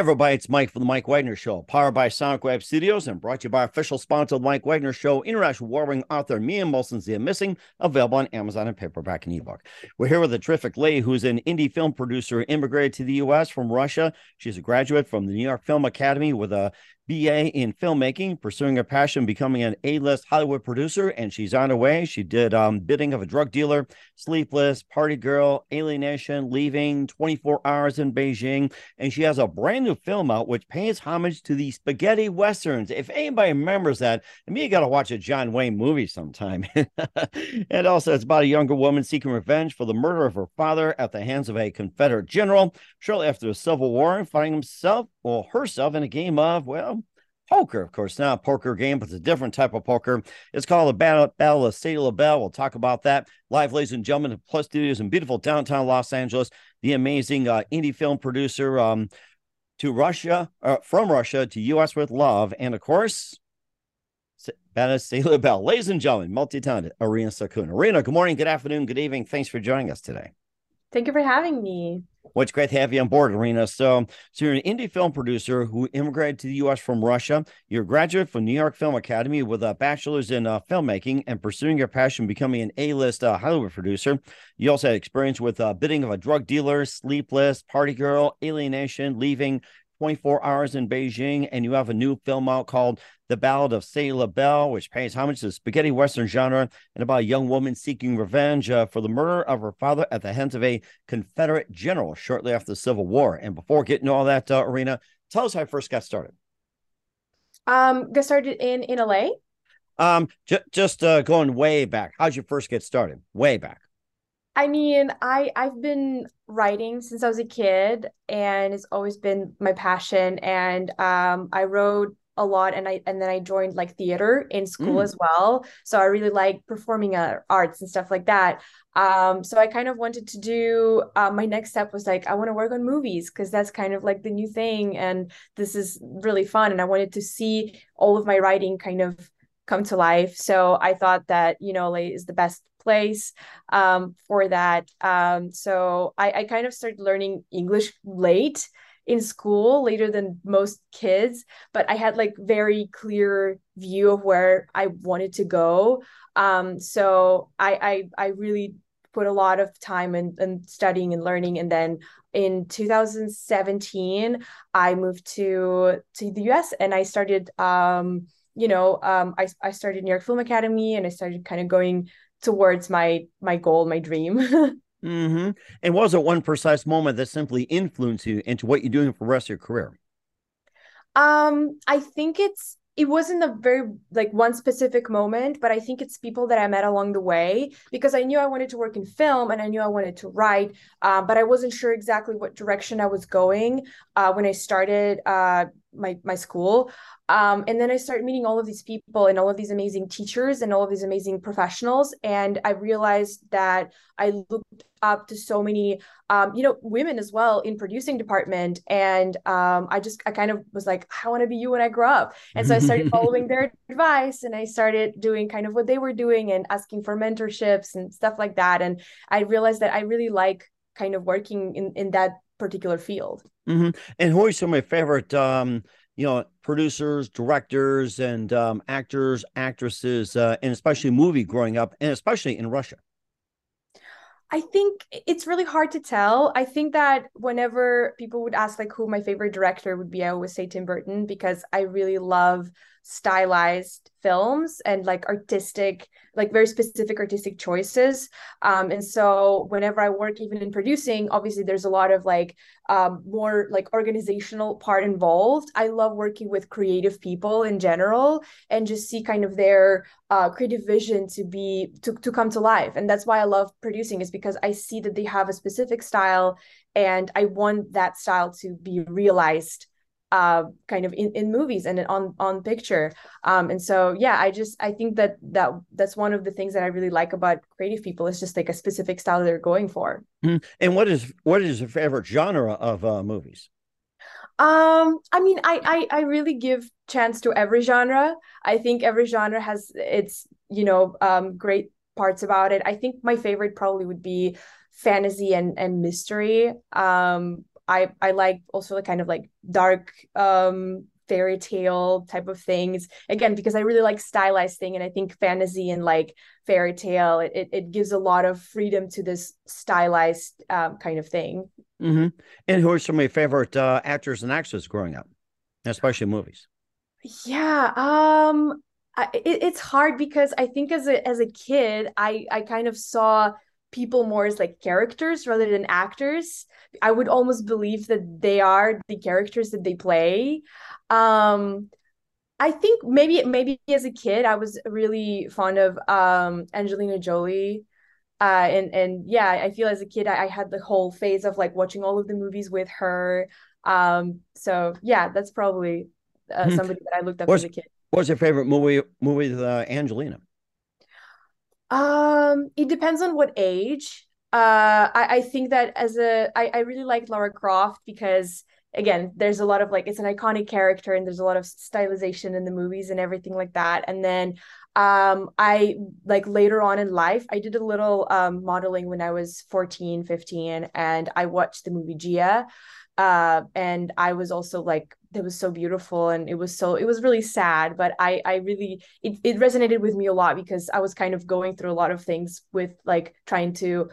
Everybody, it's Mike from the Mike Wagner Show, powered by Sonic Web Studios and brought to you by official sponsor of the Mike Wagner Show, international warring author Mia Mohsen Zia Missing, available on Amazon and paperback and ebook. We're here with a terrific lady who's an indie film producer, immigrated to the U.S. from Russia. She's a graduate from the New York Film Academy with a BA in filmmaking, pursuing her passion, becoming an A-list Hollywood producer, and she's on her way. She did um, Bidding of a Drug Dealer, Sleepless, Party Girl, Alienation, Leaving, 24 Hours in Beijing, and she has a brand new film out which pays homage to the spaghetti westerns. If anybody remembers that, I mean, you got to watch a John Wayne movie sometime. and also, it's about a younger woman seeking revenge for the murder of her father at the hands of a Confederate general. Shortly after the Civil War, finding himself or herself in a game of, well, poker, of course, not a poker game, but it's a different type of poker. It's called the Battle, Battle of Sadie LeBelle. We'll talk about that live, ladies and gentlemen, Plus Studios in beautiful downtown Los Angeles. The amazing uh, indie film producer um, to Russia, uh, from Russia to U.S. with love, and of course, Battle of Sadie LeBelle. Ladies and gentlemen, multi-talented Arina Sakoun. Arina, good morning, good afternoon, good evening. Thanks for joining us today. Thank you for having me. Well, it's great to have you on board, Irina. So, so you're an indie film producer who immigrated to the U.S. from Russia. You're a graduate from New York Film Academy with a bachelor's in uh, filmmaking and pursuing your passion, becoming an A-list uh, Hollywood producer. You also had experience with uh, bidding of a drug dealer, Sleepless, Party Girl, Alienation, Leaving, 24 hours in Beijing, and you have a new film out called The Ballad of Sadie LeBelle, which pays homage to the spaghetti western genre and about a young woman seeking revenge uh, for the murder of her father at the hands of a Confederate general shortly after the Civil War. And before getting to all that, uh, Irina, tell us how I first got started. Um, got started in in LA. Um, j- just uh, going way back. How'd you first get started? Way back. I mean, I I've been writing since I was a kid, and it's always been my passion. And um, I wrote a lot, and I and then I joined like theater in school mm. as well. So I really like performing uh, arts and stuff like that. Um, so I kind of wanted to do. Uh, my next step was like I want to work on movies because that's kind of like the new thing, and this is really fun. And I wanted to see all of my writing kind of come to life. So I thought that you know like is the best place um, for that. Um, so I, I kind of started learning English late in school later than most kids but i had like very clear view of where i wanted to go um so i i, I really put a lot of time in, in studying and learning and then in 2017 i moved to to the us and i started um you know um i, I started new york film academy and i started kind of going towards my my goal, my dream. mm-hmm. And was it one precise moment that simply influenced you into what you're doing for the rest of your career? Um, I think it's it wasn't a very like one specific moment but i think it's people that i met along the way because i knew i wanted to work in film and i knew i wanted to write uh, but i wasn't sure exactly what direction i was going uh, when i started uh, my my school um, and then i started meeting all of these people and all of these amazing teachers and all of these amazing professionals and i realized that i looked up to so many um, you know women as well in producing department and um, i just i kind of was like i want to be you when i grow up. And so i started following their advice and i started doing kind of what they were doing and asking for mentorships and stuff like that and i realized that i really like kind of working in in that particular field mm-hmm. and who are some of my favorite um you know, producers, directors, and um, actors, actresses, uh, and especially movie growing up, and especially in Russia? I think it's really hard to tell. I think that whenever people would ask like who my favorite director would be, I always say Tim Burton because I really love stylized films and like artistic like very specific artistic choices. Um and so whenever i work even in producing obviously there's a lot of like um more like organizational part involved. I love working with creative people in general and just see kind of their uh creative vision to be to, to come to life. And that's why i love producing is because i see that they have a specific style and i want that style to be realized uh, kind of in, in movies and on on picture. Um, and so yeah i just i think that that that's one of the things that i really like about creative people is just like a specific style they're going for. Mm-hmm. and what is what is your favorite genre of uh, movies? Um i mean I, I i really give chance to every genre. I think every genre has its you know um great parts about it. I think my favorite probably would be fantasy and and mystery. Um I I like also the kind of like dark um fairy tale type of things. Again because i really like stylized thing and i think fantasy and like fairy tale it, it, it gives a lot of freedom to this stylized um, kind of thing. Mm-hmm. and who are some of your favorite uh, actors and actresses growing up especially movies? Yeah um I, it, it's hard because i think as a as a kid i i kind of saw people more as like characters rather than actors. I would almost believe that they are the characters that they play. Um i think maybe maybe as a kid i was really fond of um angelina jolie. Uh and and yeah i feel as a kid I, I had the whole phase of like watching all of the movies with her. Um so yeah that's probably uh, hmm. somebody that i looked up what's, as a kid. what's your favorite movie movie with uh, angelina um, it depends on what age. Uh, I, I think that as a I, I really like Lara Croft because again, there's a lot of like it's an iconic character and there's a lot of stylization in the movies and everything like that. And then um I like later on in life, I did a little um modeling when I was 14, 15, and I watched the movie Gia. Uh, and I was also like that was so beautiful and it was so it was really sad but i i really it, it resonated with me a lot because i was kind of going through a lot of things with like trying to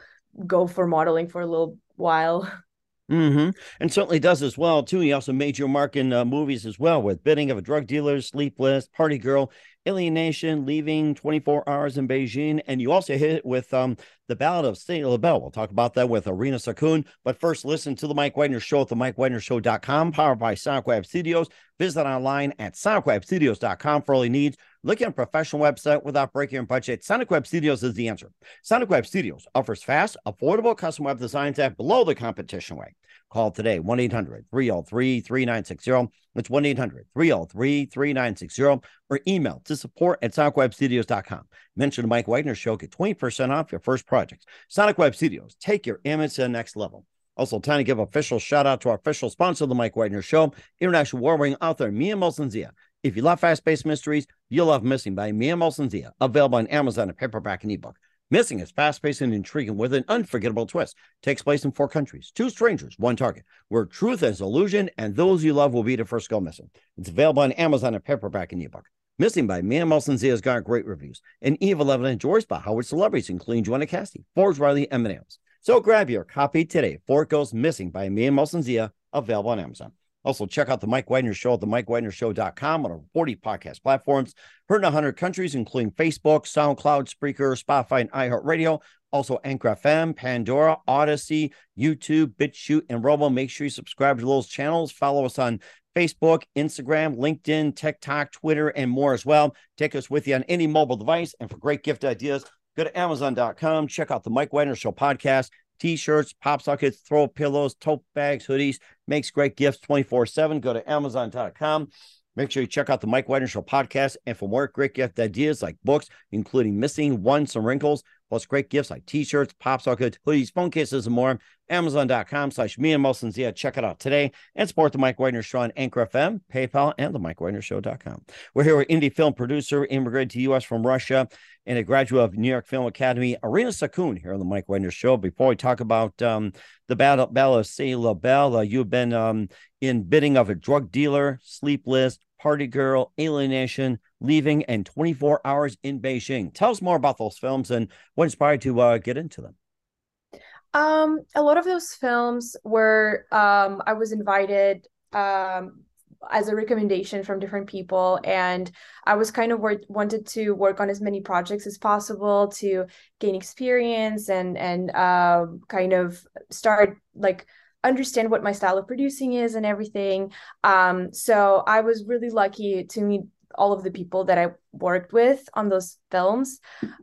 go for modeling for a little while Mm-hmm. And certainly does as well too. He also made your mark in uh, movies as well, with Bidding of a Drug Dealer, Sleepless, Party Girl, Alienation, Leaving, 24 Hours in Beijing, and you also hit it with um, the Ballad of Saint LeBelle. We'll talk about that with Arina Sakoun. But first, listen to the Mike Wagner Show at the MikeWagnerShow.com, powered by Sonic Web Studios. Visit online at SonicWebStudios.com for all your needs. Look at a professional website without breaking your budget. Sonic Web Studios is the answer. Sonic Web Studios offers fast, affordable custom web designs at below the competition rate. Call today 1 800 303 3960. That's 1 800 303 3960 or email to support at sonicwebstudios.com. Mention the Mike Wagner Show, get 20% off your first project. Sonic Web Studios, take your image to the next level. Also, time to give official shout out to our official sponsor of the Mike Wagner Show, international war ring author Mia Mohsen Zia. If you love fast paced mysteries, you'll love Missing by Mia Mohsen Zia, available on Amazon and paperback and ebook. Missing is fast paced and intriguing with an unforgettable twist. Takes place in four countries, two strangers, one target, where truth is illusion and those you love will be the first go missing. It's available on Amazon and paperback and ebook. Missing by Mia Mohsen Zia has got great reviews. And Eve 11 enjoys by Howard celebrities, including Joanna Cassidy, Forbes Riley, and Nails. So grab your copy today. Four Goes Missing by Mia Mohsen Zia, available on Amazon. Also, check out the Mike Wagner Show at the MikeWagnerShow.com on our 40 podcast platforms. Heard in 100 countries, including Facebook, SoundCloud, Spreaker, Spotify, and iHeartRadio. Also, Anchor FM, Pandora, Odysee, YouTube, BitChute, and Rumble. Make sure you subscribe to those channels. Follow us on Facebook, Instagram, LinkedIn, TikTok, Twitter, and more as well. Take us with you on any mobile device. And for great gift ideas, go to Amazon.com. Check out the Mike Wagner Show podcast t-shirts, pop sockets, throw pillows, tote bags, hoodies. Makes great gifts 24-7. Go to Amazon.com. Make sure you check out the Mike Wagner Show podcast. And for more great gift ideas like books, including Missing One, Some Wrinkles, plus great gifts like t-shirts, pop sockets, hoodies, phone cases, and more. Amazon.com slash me and Mohsen Zia. Check it out today and support the Mike Wagner Show on Anchor FM, PayPal, and the Mike Wagner Show.com. We're here with indie film producer, immigrated to U.S. from Russia, and a graduate of New York Film Academy, Irina Sakoun, here on the Mike Wagner Show. Before we talk about um, the battle, battle of Say La Belle, uh, you've been um, in Bidding of a Drug Dealer, Sleepless, Party Girl, Alienation, Leaving, and 24 Hours in Beijing. Tell us more about those films and what inspired you to uh, get into them. Um, a lot of those films were um, I was invited um, as a recommendation from different people, and I was kind of wor- wanted to work on as many projects as possible to gain experience and and uh, kind of start like understand what my style of producing is and everything. Um, so I was really lucky to meet all of the people that I worked with on those films.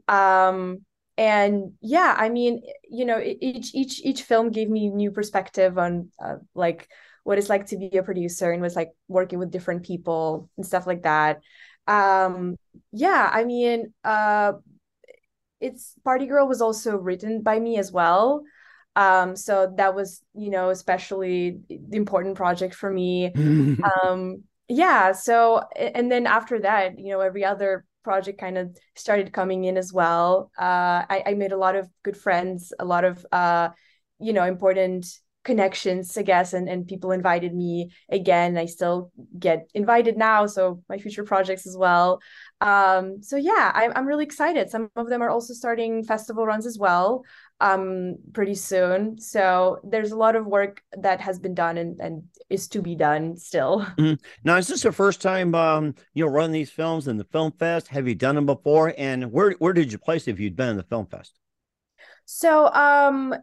Um, and yeah i mean you know each each each film gave me new perspective on uh, like what it's like to be a producer and was like working with different people and stuff like that. Um yeah i mean uh it's party girl was also written by me as well. Um so that was you know especially the important project for me. Um yeah so and then after that you know every other project kind of started coming in as well. Uh, I, I made a lot of good friends, a lot of uh, you know important connections, I guess, and and people invited me again. I still get invited now, so my future projects as well. Um, so yeah, I'm I'm really excited. Some of them are also starting festival runs as well um pretty soon. So there's a lot of work that has been done and, and is to be done still. Mm-hmm. now is this the first time um you know run these films in the film fest? Have you done them before? And where where did you place if you'd been in the film fest so um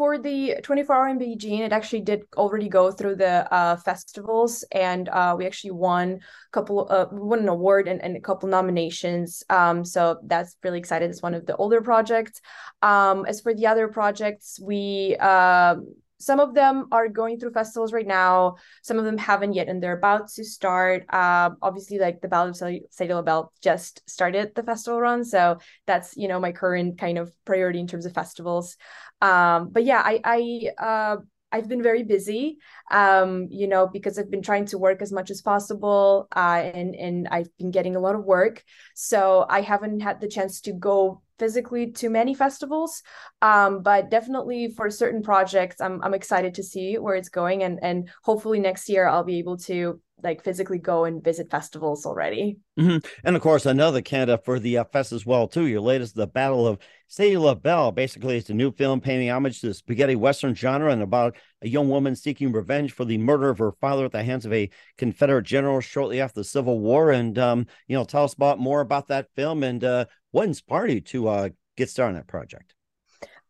for the 24 hour in Beijing, it actually did already go through the uh, festivals, and uh, we actually won a couple, uh, won an award and, and a couple nominations. Um, so that's really excited. It's one of the older projects. Um, as for the other projects, we uh, some of them are going through festivals right now. Some of them haven't yet and they're about to start. Uh, obviously like the ballad of Sadie Bell just started the festival run so that's you know my current kind of priority in terms of festivals. Um, but yeah i i uh, I've been very busy, um, you know, because I've been trying to work as much as possible, uh, and and I've been getting a lot of work. So I haven't had the chance to go physically to many festivals um, but definitely for certain projects I'm, I'm excited to see where it's going and and hopefully next year i'll be able to like physically go and visit festivals already mm-hmm. and of course another candidate for the fest as well too your latest the battle of Say La Belle. Basically, it's a new film paying homage to the spaghetti western genre and about a young woman seeking revenge for the murder of her father at the hands of a Confederate general shortly after the Civil War. And um, you know, tell us about more about that film and uh, you to uh, get started on that project?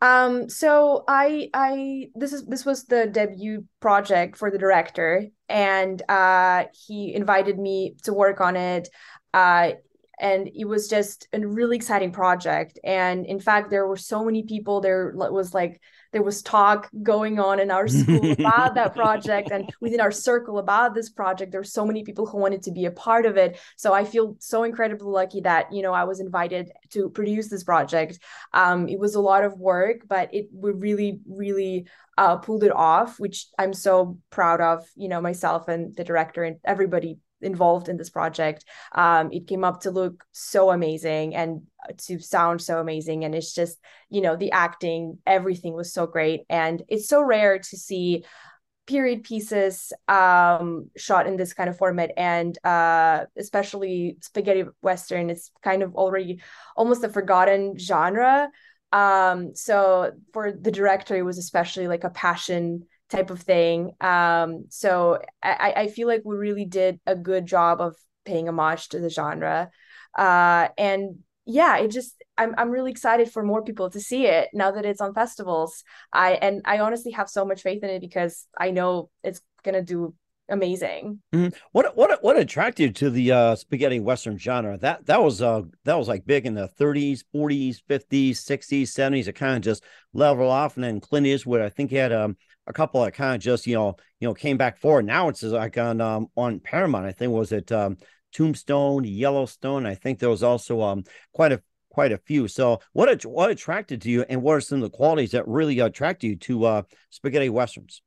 Um, so I I this is this was the debut project for the director, and uh, he invited me to work on it. Uh, and it was just a really exciting project. And in fact, there were so many people. There was like there was talk going on in our school about that project and within our circle about this project. There there's so many people who wanted to be a part of it. So i feel so incredibly lucky that you know i was invited to produce this project. Um, it was a lot of work but it really really uh, pulled it off which i'm so proud of you know myself and the director and everybody involved in this project. Um, it came up to look so amazing and to sound so amazing. And it's just you know the acting everything was so great. And it's so rare to see period pieces um, shot in this kind of format. And uh, especially spaghetti western it's kind of already almost a forgotten genre um, so for the director it was especially like a passion type of thing. Um, so I, I feel like we really did a good job of paying homage to the genre. Uh, and yeah, it just I'm I'm really excited for more people to see it now that it's on festivals. I and I honestly have so much faith in it because I know it's gonna do amazing. Mm-hmm. What what what attracted you to the uh, spaghetti western genre? That that was uh that was like big in the 30s, 40s, 50s, 60s, 70s. It kind of just leveled off, and then Clint Eastwood, I think he had um a couple that kind of just you know you know came back forward. Now it's like on um on Paramount. I think was it um Tombstone, Yellowstone. I think there was also um quite a quite a few. So, what what attracted to you, and what are some of the qualities that really attract you to uh, spaghetti westerns?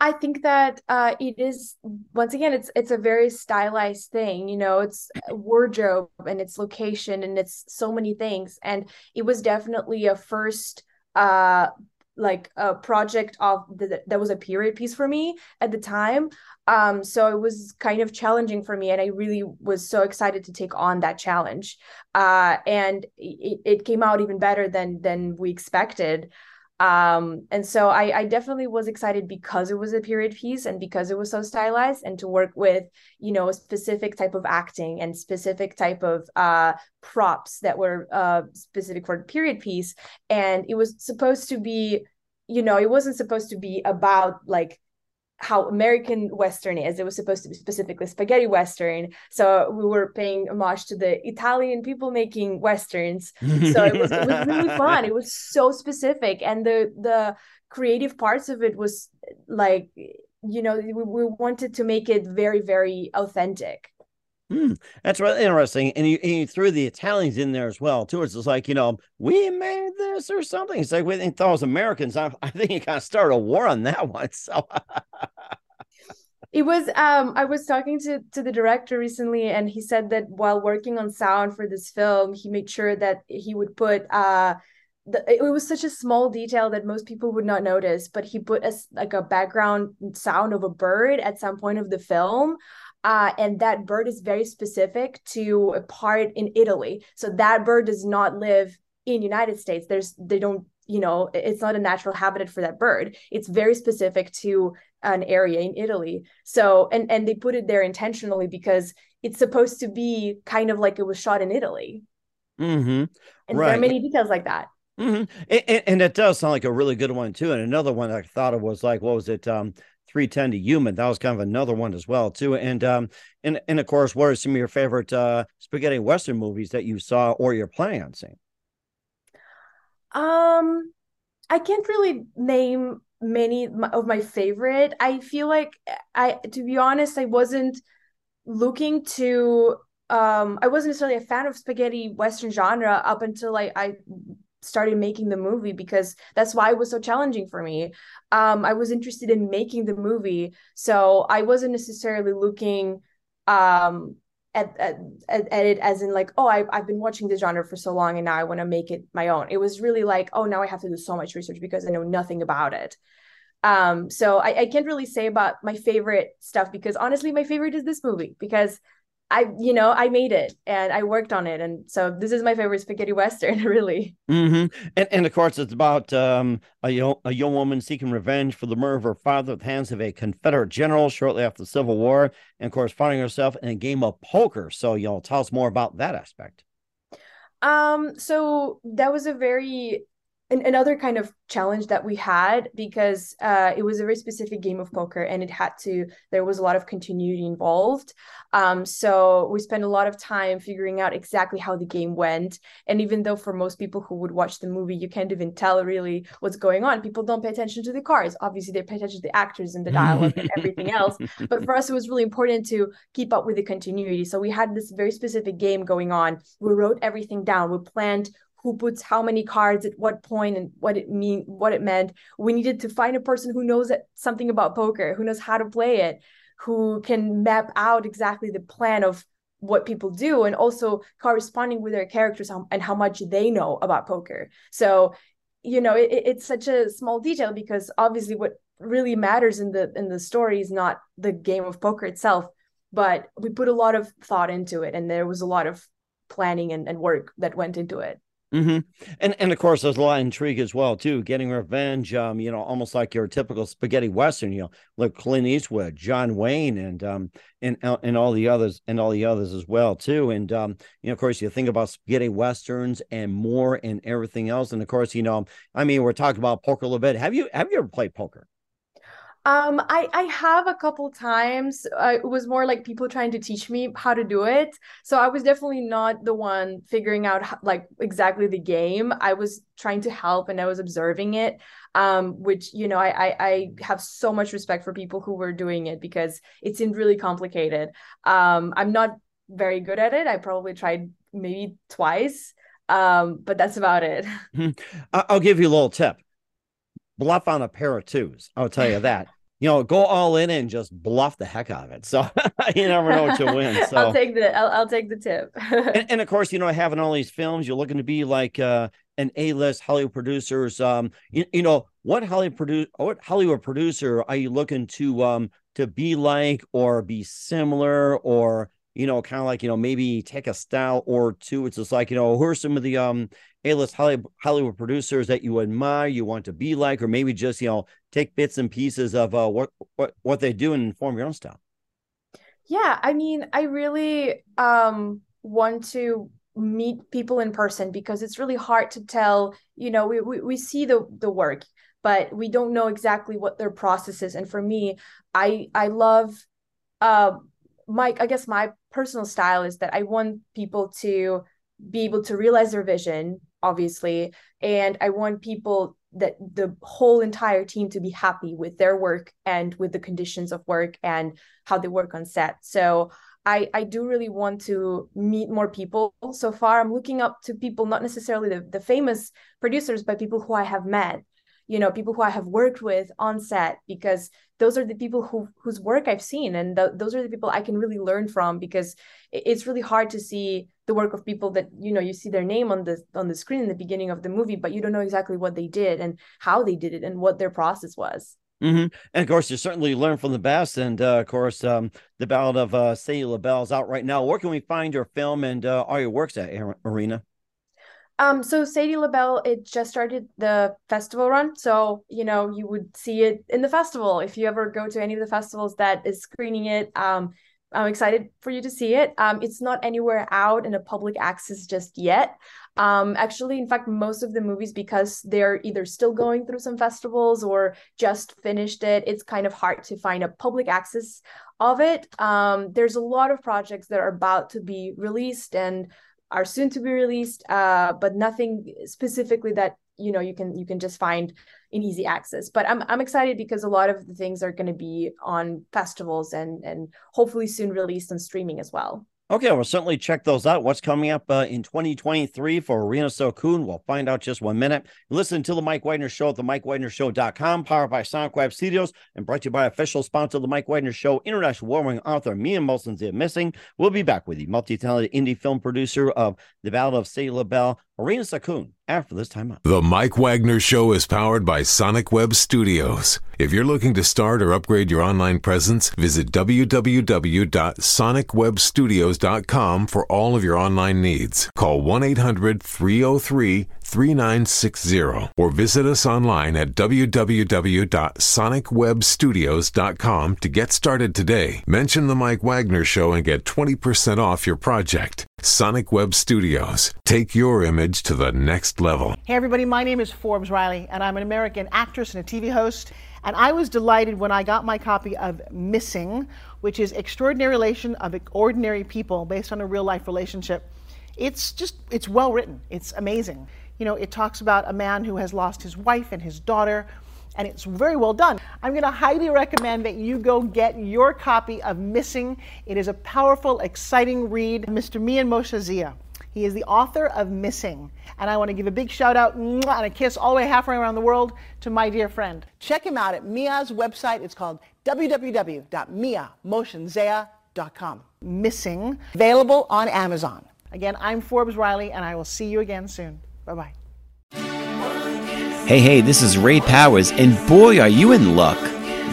I think that uh, it is once again it's it's a very stylized thing. You know, it's wardrobe and it's location and it's so many things. And it was definitely a first uh like a project of the, that was a period piece for me at the time um so it was kind of challenging for me and i really was so excited to take on that challenge uh and it, it came out even better than than we expected um and so I, I definitely was excited because it was a period piece and because it was so stylized and to work with you know a specific type of acting and specific type of uh props that were uh specific for the period piece. And it was supposed to be you know it wasn't supposed to be about like how American Western is. It was supposed to be specifically spaghetti Western. So we were paying homage to the Italian people making Westerns. So it was, it was really fun. It was so specific. And the the creative parts of it was like, you know, we, we wanted to make it very, very authentic. Hmm, that's really interesting. And and you, threw the Italians in there as well, too. It's just like, you know, we made this or something. It's like we think those Americans. I, I think you kind of started a war on that one. So it was um I was talking to to the director recently and he said that while working on sound for this film, he made sure that he would put uh the, it was such a small detail that most people would not notice, but he put a, like a background sound of a bird at some point of the film uh, and that bird is very specific to a part in Italy. So that bird does not live in United States. There's they don't you know it's not a natural habitat for that bird. It's very specific to an area in Italy. So and and they put it there intentionally because it's supposed to be kind of like it was shot in Italy. Mm-hmm. And right. there are many details like that. Mm-hmm. And, and, it does sound like a really good one too. And another one I thought of was like, what was it? Um, 310 to Yuma. That was kind of another one as well too. And um and and of course, what are some of your favorite uh spaghetti western movies that you saw or you're planning on seeing? Um, I can't really name many of my favorite. I feel like I, to be honest, I wasn't looking to um I wasn't necessarily a fan of spaghetti western genre up until I I started making the movie because that's why it was so challenging for me. Um, I was interested in making the movie, so I wasn't necessarily looking um, at, at, at it as in like, oh, I, I've been watching this genre for so long and now I want to make it my own. It was really like, oh, now I have to do so much research because I know nothing about it. Um, so I, I can't really say about my favorite stuff because honestly, my favorite is this movie because I, you know, I made it and I worked on it, and so this is my favorite spaghetti western, really. Mm-hmm. And and of course, it's about um, a young a young woman seeking revenge for the murder of her father at the hands of a Confederate general shortly after the Civil War, and of course, finding herself in a game of poker. So, y'all, tell us more about that aspect. Um, so that was a very an, another kind of challenge that we had because uh, it was a very specific game of poker and it had to there was a lot of continuity involved. Um, so we spent a lot of time figuring out exactly how the game went. And even though for most people who would watch the movie you can't even tell really what's going on. People don't pay attention to the cards. Obviously they pay attention to the actors and the dialogue and everything else. But for us it was really important to keep up with the continuity. So we had this very specific game going on. We wrote everything down. We planned who puts how many cards at what point and what it mean what it meant. We needed to find a person who knows something about poker who knows how to play it who can map out exactly the plan of what people do and also corresponding with their characters and how much they know about poker. So you know it, it's such a small detail because obviously what really matters in the in the story is not the game of poker itself but we put a lot of thought into it and there was a lot of planning and, and work that went into it Mm-hmm. And and of course, there's a lot of intrigue as well too. Getting revenge, um, you know, almost like your typical spaghetti western. You know, like Clint Eastwood, John Wayne, and um, and uh, and all the others, and all the others as well too. And um, you know, of course, you think about spaghetti westerns and more, and everything else. And of course, you know, I mean, we're talking about poker a little bit. Have you have you ever played poker? Um, I I have a couple times. Uh, it was more like people trying to teach me how to do it. So I was definitely not the one figuring out how, like exactly the game. I was trying to help and I was observing it. Um, which you know I, I I have so much respect for people who were doing it because it seemed really complicated. Um, I'm not very good at it. I probably tried maybe twice Um, but that's about it. I'll give you a little tip. Bluff on a pair of twos. I'll tell you that. you know, go all in and just bluff the heck out of it. So you never know what you'll win. So I'll take the I'll, I'll take the tip. and, and, of course, you know, having all these films, you're looking to be like uh, an A-list Hollywood producers. Um, you, you know, what Hollywood produce what Hollywood producer are you looking to um to be like or be similar or you know, kind of like, you know, maybe take a style or two. It's just like, you know, who are some of the um A-list Hollywood, producers that you admire, you want to be like, or maybe just, you know, take bits and pieces of uh, what what what they do and inform your own style. Yeah, I mean, I really um want to meet people in person because it's really hard to tell, you know, we we, we see the the work, but we don't know exactly what their process is. And for me, I I love uh my I guess my personal style is that I want people to be able to realize their vision, obviously, and I want people that the whole entire team to be happy with their work and with the conditions of work and how they work on set. So I, I do really want to meet more people. So far, I'm looking up to people, not necessarily the, the famous producers, but people who I have met you know people who i have worked with on set because those are the people who whose work i've seen and th- those are the people i can really learn from because it's really hard to see the work of people that you know you see their name on the on the screen in the beginning of the movie but you don't know exactly what they did and how they did it and what their process was Mm-hmm. And of course, you certainly learn from the best. And uh, of course, um, the Ballad of uh, Sadie LeBelle is out right now. Where can we find your film and uh, all your works at, Irina? Um, so Sadie LeBelle, it just started the festival run. So, you know, you would see it in the festival. If you ever go to any of the festivals that is screening it, um, I'm excited for you to see it. Um, it's not anywhere out in a public access just yet. Um, actually, in fact, most of the movies, because they're either still going through some festivals or just finished it, it's kind of hard to find a public access of it. Um, there's a lot of projects that are about to be released and are soon to be released, uh, but nothing specifically that you know you can you can just find in easy access. But I'm I'm excited because a lot of the things are going to be on festivals and and hopefully soon released on streaming as well. Okay, we'll certainly check those out. What's coming up uh, in 2023 for Arina Sakoun? We'll find out just one minute. Listen to the Mike Wagner Show at the MikeWagnerShow.com, powered by Sonic Web Studios, and brought to you by official sponsor of the Mike Wagner Show, international warring author Mia Mohsen's Missing. We'll be back with the multi-talented indie film producer of The Battle of Sadie LeBelle, Arina Sakoun after this time up. The Mike Wagner Show is powered by Sonic Web Studios. If you're looking to start or upgrade your online presence, visit www.sonicwebstudios.com for all of your online needs. Call 1 800 303 3960 or visit us online at www.sonicwebstudios.com to get started today. Mention the Mike Wagner Show and get 20% off your project. Sonic Web Studios. Take your image to the next level. Hey, everybody, my name is Forbes Riley, and I'm an American actress and a TV host. And I was delighted when I got my copy of Missing, which is Extraordinary Relation of Ordinary People based on a real life relationship. It's just, it's well written. It's amazing. You know, it talks about a man who has lost his wife and his daughter, and it's very well done. I'm going to highly recommend that you go get your copy of Missing. It is a powerful, exciting read. Mr. Mian Moshe Zia. He is the author of Missing. And I want to give a big shout out and a kiss all the way halfway around the world to my dear friend. Check him out at Mia's website. It's called www.miamotionzea.com. Missing, available on Amazon. Again, I'm Forbes Riley, and I will see you again soon. Bye bye. Hey, hey, this is Ray Powers, and boy, are you in luck.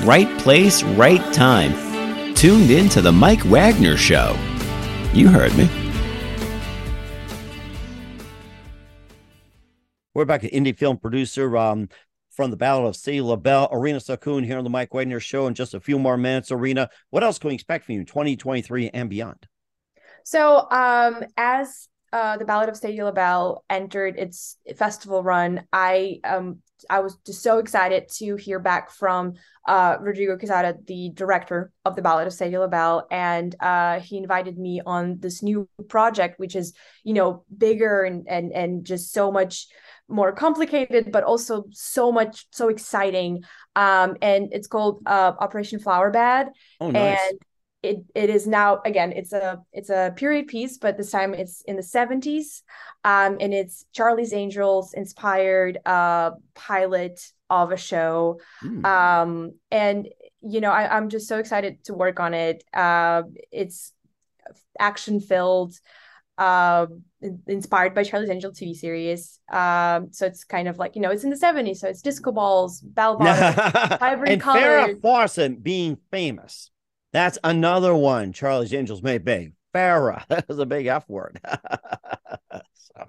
Right place, right time. Tuned in to The Mike Wagner Show. You heard me. We're back at indie film producer um, from the Battle of Sadie LeBelle, Arina Sakoun here on the Mike Wagner Show in just a few more minutes. Irina, what else can we expect from you in 2023 and beyond? So, um, as uh, the Ballad of Sadie LeBelle entered its festival run, I um I was just so excited to hear back from uh, Rodrigo Quesada, the director of the Ballad of Sadie LeBelle, and uh, he invited me on this new project, which is you know bigger and and and just so much more complicated, but also so much so exciting. Um, and it's called uh, Operation Flowerbed, oh, nice. and it it is now again it's a it's a period piece but this time it's in the 70s um and it's charlie's angels inspired uh pilot of a show mm. um and you know I, i'm just so excited to work on it uh it's action filled uh, inspired by Charlie's Angel TV series. Um, so it's kind of like you know it's in the seventies, so it's disco balls, bell bottoms, vibrant and colors. Farrah Fawcett being famous. That's another one Charlie's Angels made big. Farrah, that was a big F word. so.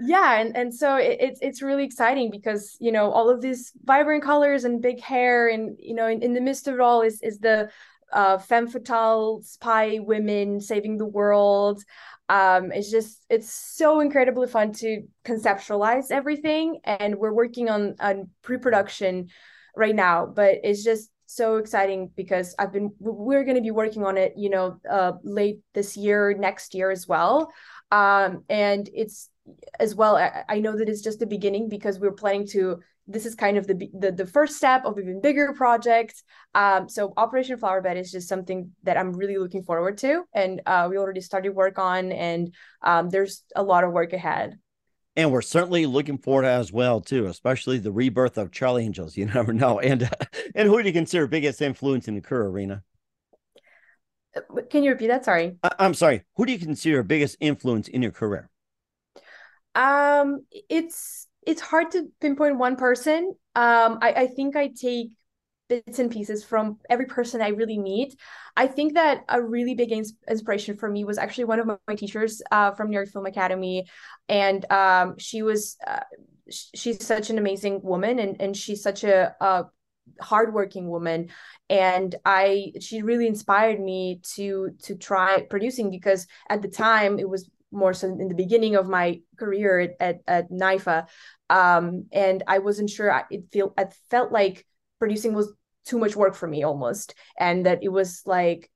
Yeah, and and so it, it's it's really exciting because you know all of these vibrant colors and big hair, and you know in, in the midst of it all is is the uh, femme fatale spy women saving the world um it's just it's so incredibly fun to conceptualize everything and we're working on on pre-production right now but it's just so exciting because i've been we're going to be working on it you know uh late this year next year as well. Um and it's as well I, I know that it's just the beginning because we're planning to this is kind of the the, the first step of even bigger projects. Um, so Operation Flowerbed is just something that I'm really looking forward to, and uh, we already started work on, and um, there's a lot of work ahead. And we're certainly looking forward as well too, especially the rebirth of Charlie Angels. You never know. And and who do you consider biggest influence in the career arena? Uh, can you repeat that? Sorry. I- I'm sorry. Who do you consider biggest influence in your career? Um, it's it's hard to pinpoint one person. Um, I, I think I take bits and pieces from every person I really meet. I think that a really big ins- inspiration for me was actually one of my teachers uh, from New York Film Academy, and um, she was uh, sh- she's such an amazing woman, and and she's such a, a hardworking woman, and I she really inspired me to to try producing because at the time it was more so in the beginning of my career at at, at NYFA, um, and I wasn't sure. I, it feel I felt like producing was too much work for me almost, and that it was like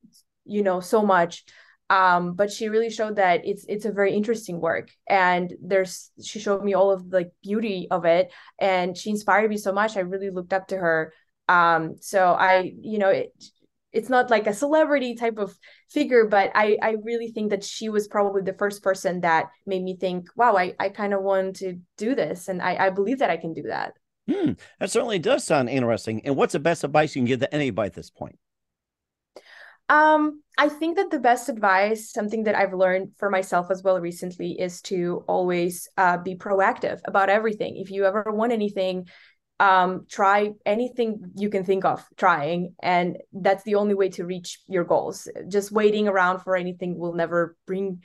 you know so much. Um, but she really showed that it's it's a very interesting work, and there's she showed me all of the like, beauty of it, and she inspired me so much. I really looked up to her. Um, so I you know it it's not like a celebrity type of figure but i i really think that she was probably the first person that made me think wow i i kind of want to do this and i i believe that i can do that. Hmm, that certainly does sound interesting and what's the best advice you can give to anybody at this point? Um i think that the best advice something that i've learned for myself as well recently is to always uh, be proactive about everything. If you ever want anything um, try anything you can think of trying and that's the only way to reach your goals. Just waiting around for anything will never bring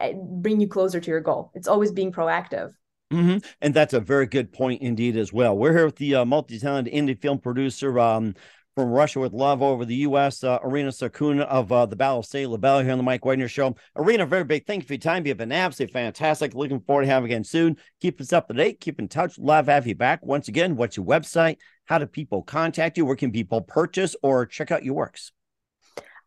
eh, bring you closer to your goal. It's always being proactive. Mm-hmm. and that's a very good point indeed as well. We're here with the uh, multi-talented indie film producer um, from Russia with Love over the U.S. Uh, Irina Sakoun of uh, the Battle of State LeBelle here on the Mike Wagner Show. Arina, very big thank you for your time. You've been absolutely fantastic. Looking forward to having you again soon. Keep us up to date. Keep in touch. Love have you back. Once again, what's your website? How do people contact you? Where can people purchase or check out your works?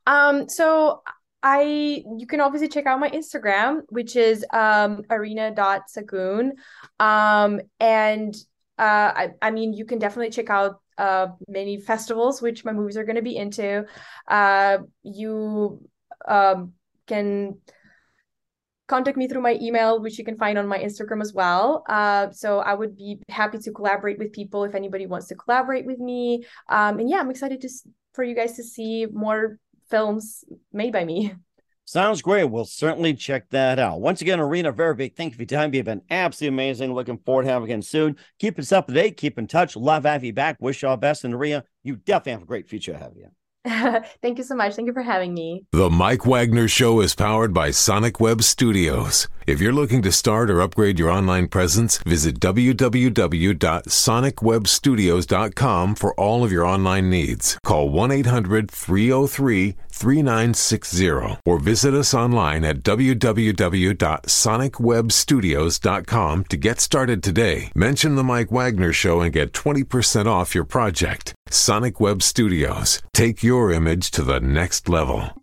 Um, so I you can obviously check out my Instagram, which is um arina.sakoun. Um, and uh I, I mean you can definitely check out uh, many festivals, which my movies are going to be into. Uh, you um, can contact me through my email, which you can find on my Instagram as well. Uh, so I would be happy to collaborate with people if anybody wants to collaborate with me. Um, and yeah, I'm excited to for you guys to see more films made by me. Sounds great. We'll certainly check that out. Once again, Irina, very big thank you for your time. You've been absolutely amazing. Looking forward to having you again soon. Keep us up to date. Keep in touch. Love having you back. Wish you all the best. And Irina, you definitely have a great future ahead of you. Thank you so much. Thank you for having me. The Mike Wagner Show is powered by Sonic Web Studios. If you're looking to start or upgrade your online presence, visit www.sonicwebstudios.com for all of your online needs. Call 1 800 303 3960 or visit us online at www.sonicwebstudios.com to get started today. Mention the Mike Wagner Show and get 20% off your project. Sonic Web Studios. Take your image to the next level.